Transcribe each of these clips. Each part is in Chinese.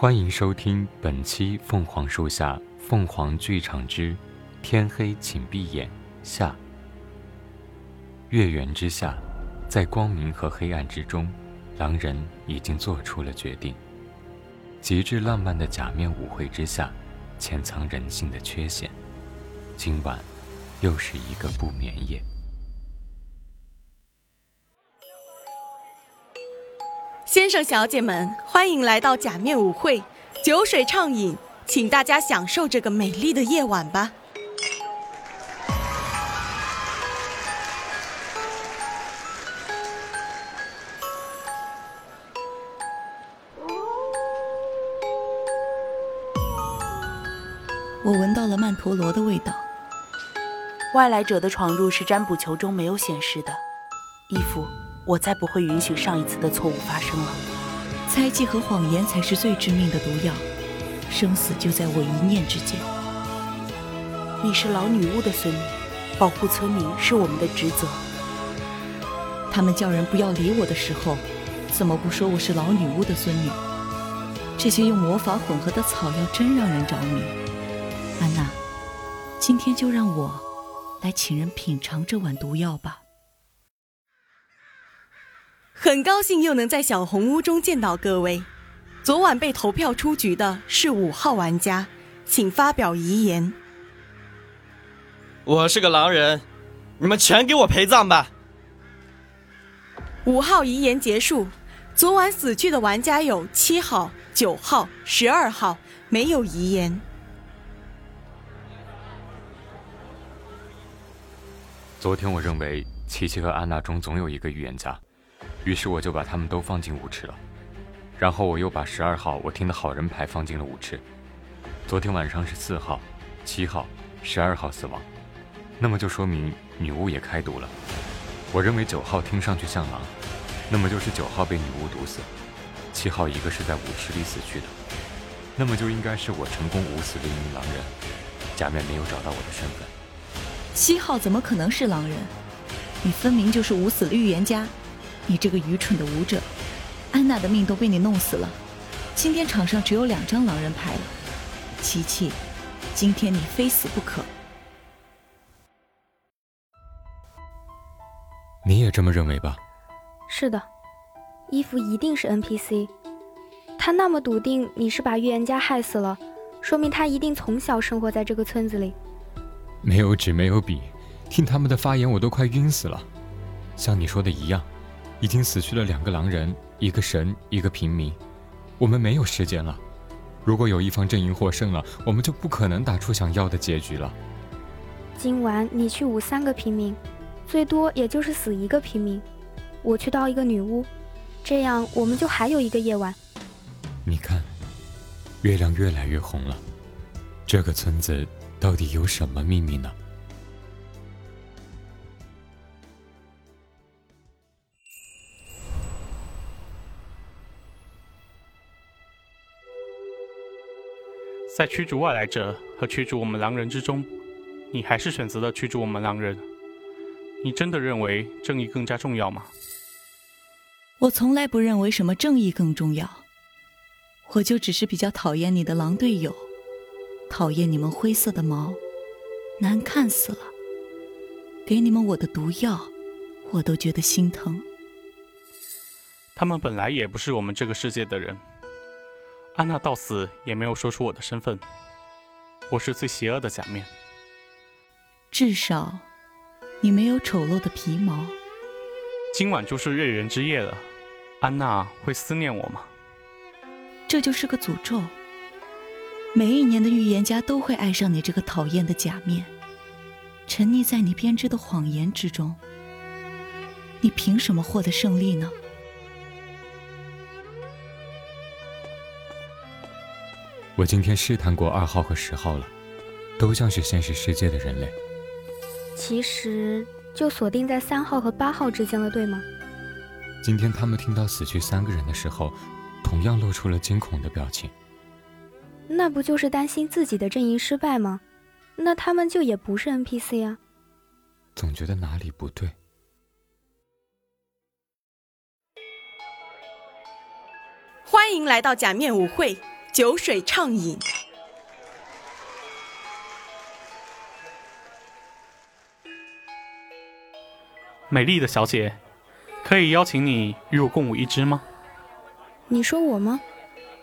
欢迎收听本期《凤凰树下凤凰剧场之天黑请闭眼》下。月圆之下，在光明和黑暗之中，狼人已经做出了决定。极致浪漫的假面舞会之下，潜藏人性的缺陷。今晚，又是一个不眠夜。先生、小姐们，欢迎来到假面舞会，酒水畅饮，请大家享受这个美丽的夜晚吧。我闻到了曼陀罗的味道。外来者的闯入是占卜球中没有显示的，义父。我再不会允许上一次的错误发生了。猜忌和谎言才是最致命的毒药，生死就在我一念之间。你是老女巫的孙女，保护村民是我们的职责。他们叫人不要理我的时候，怎么不说我是老女巫的孙女？这些用魔法混合的草药真让人着迷。安娜，今天就让我来请人品尝这碗毒药吧。很高兴又能在小红屋中见到各位。昨晚被投票出局的是五号玩家，请发表遗言。我是个狼人，你们全给我陪葬吧。五号遗言结束。昨晚死去的玩家有七号、九号、十二号，没有遗言。昨天我认为琪琪和安娜中总有一个预言家。于是我就把他们都放进舞池了，然后我又把十二号我听的好人牌放进了舞池。昨天晚上是四号、七号、十二号死亡，那么就说明女巫也开毒了。我认为九号听上去像狼，那么就是九号被女巫毒死。七号一个是在舞池里死去的，那么就应该是我成功捂死的一名狼人。假面没有找到我的身份。七号怎么可能是狼人？你分明就是捂死了预言家。你这个愚蠢的舞者，安娜的命都被你弄死了。今天场上只有两张狼人牌了，琪琪，今天你非死不可。你也这么认为吧？是的，伊芙一定是 NPC。他那么笃定你是把预言家害死了，说明他一定从小生活在这个村子里。没有纸，没有笔，听他们的发言我都快晕死了。像你说的一样。已经死去了两个狼人，一个神，一个平民。我们没有时间了。如果有一方阵营获胜了，我们就不可能打出想要的结局了。今晚你去舞三个平民，最多也就是死一个平民。我去到一个女巫，这样我们就还有一个夜晚。你看，月亮越来越红了。这个村子到底有什么秘密呢？在驱逐外来者和驱逐我们狼人之中，你还是选择了驱逐我们狼人。你真的认为正义更加重要吗？我从来不认为什么正义更重要，我就只是比较讨厌你的狼队友，讨厌你们灰色的毛，难看死了。给你们我的毒药，我都觉得心疼。他们本来也不是我们这个世界的人。安娜到死也没有说出我的身份，我是最邪恶的假面。至少，你没有丑陋的皮毛。今晚就是月圆之夜了，安娜会思念我吗？这就是个诅咒。每一年的预言家都会爱上你这个讨厌的假面，沉溺在你编织的谎言之中。你凭什么获得胜利呢？我今天试探过二号和十号了，都像是现实世界的人类。其实就锁定在三号和八号之间了，对吗？今天他们听到死去三个人的时候，同样露出了惊恐的表情。那不就是担心自己的阵营失败吗？那他们就也不是 NPC 啊。总觉得哪里不对。欢迎来到假面舞会。酒水畅饮。美丽的小姐，可以邀请你与我共舞一支吗？你说我吗？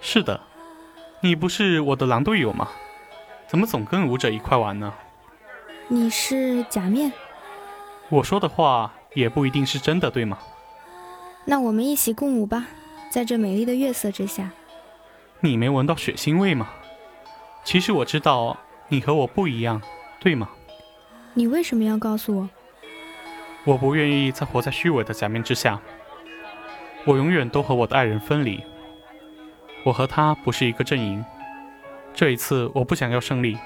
是的，你不是我的狼队友吗？怎么总跟舞者一块玩呢？你是假面？我说的话也不一定是真的，对吗？那我们一起共舞吧，在这美丽的月色之下。你没闻到血腥味吗？其实我知道你和我不一样，对吗？你为什么要告诉我？我不愿意再活在虚伪的假面之下。我永远都和我的爱人分离。我和他不是一个阵营。这一次，我不想要胜利，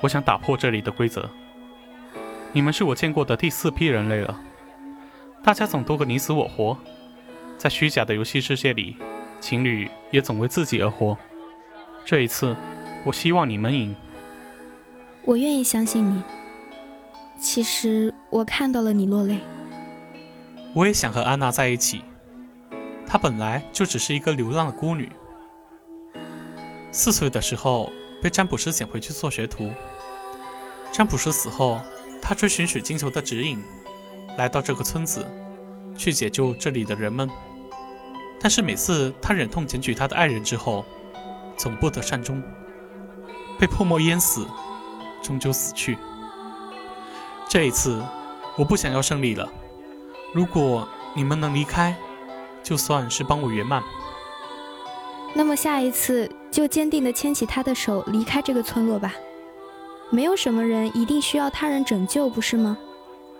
我想打破这里的规则。你们是我见过的第四批人类了。大家总斗个你死我活，在虚假的游戏世界里，情侣也总为自己而活。这一次，我希望你们赢。我愿意相信你。其实我看到了你落泪。我也想和安娜在一起。她本来就只是一个流浪的孤女。四岁的时候被占卜师捡回去做学徒。占卜师死后，他追寻水晶球的指引，来到这个村子，去解救这里的人们。但是每次他忍痛检举他的爱人之后，总不得善终，被泼墨淹死，终究死去。这一次，我不想要胜利了。如果你们能离开，就算是帮我圆满。那么下一次就坚定地牵起他的手，离开这个村落吧。没有什么人一定需要他人拯救，不是吗？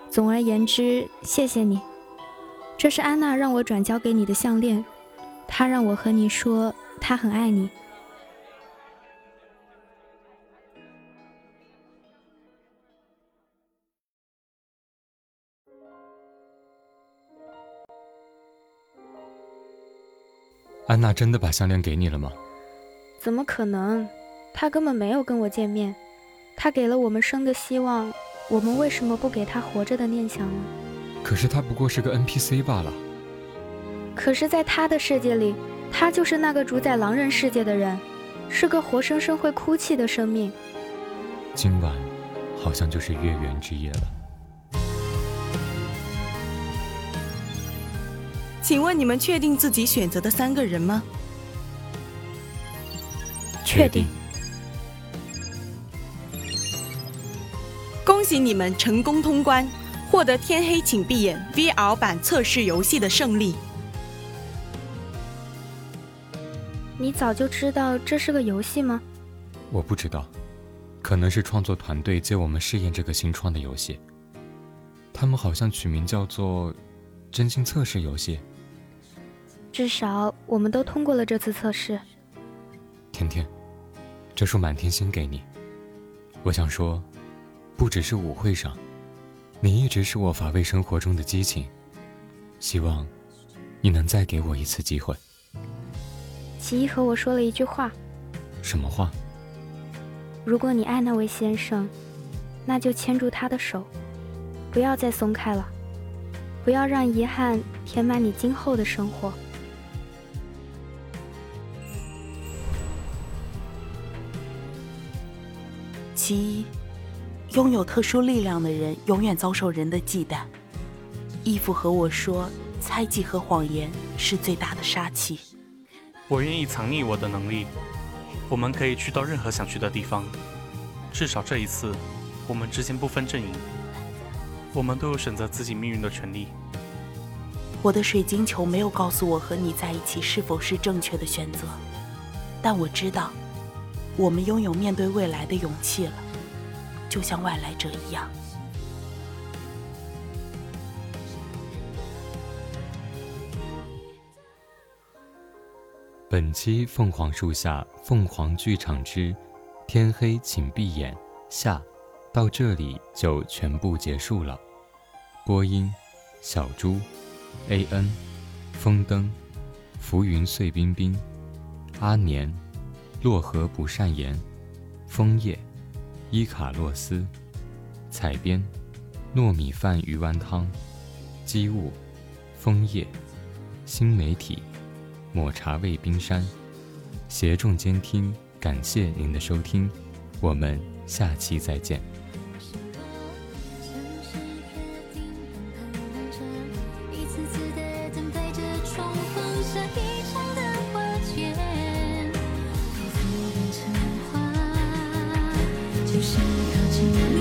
总而言之，谢谢你。这是安娜让我转交给你的项链，她让我和你说，她很爱你。安娜真的把项链给你了吗？怎么可能？她根本没有跟我见面。她给了我们生的希望，我们为什么不给她活着的念想呢？可是他不过是个 NPC 罢了。可是，在他的世界里，他就是那个主宰狼人世界的人，是个活生生会哭泣的生命。今晚，好像就是月圆之夜了。请问你们确定自己选择的三个人吗？确定。恭喜你们成功通关，获得《天黑请闭眼》VR 版测试游戏的胜利。你早就知道这是个游戏吗？我不知道，可能是创作团队借我们试验这个新创的游戏。他们好像取名叫做“真心测试游戏”。至少我们都通过了这次测试。甜甜，这束满天星给你。我想说，不只是舞会上，你一直是我乏味生活中的激情。希望你能再给我一次机会。奇一和我说了一句话。什么话？如果你爱那位先生，那就牵住他的手，不要再松开了，不要让遗憾填满你今后的生活。其一，拥有特殊力量的人永远遭受人的忌惮。义父和我说，猜忌和谎言是最大的杀器。我愿意藏匿我的能力，我们可以去到任何想去的地方。至少这一次，我们之间不分阵营，我们都有选择自己命运的权利。我的水晶球没有告诉我和你在一起是否是正确的选择，但我知道。我们拥有面对未来的勇气了，就像外来者一样。本期《凤凰树下凤凰剧场之天黑请闭眼》下到这里就全部结束了。播音：小猪、A N、风灯、浮云碎冰冰、阿年。洛河不善言，枫叶，伊卡洛斯，采编，糯米饭鱼丸汤，机务，枫叶，新媒体，抹茶味冰山，协众监听，感谢您的收听，我们下期再见。是靠近你。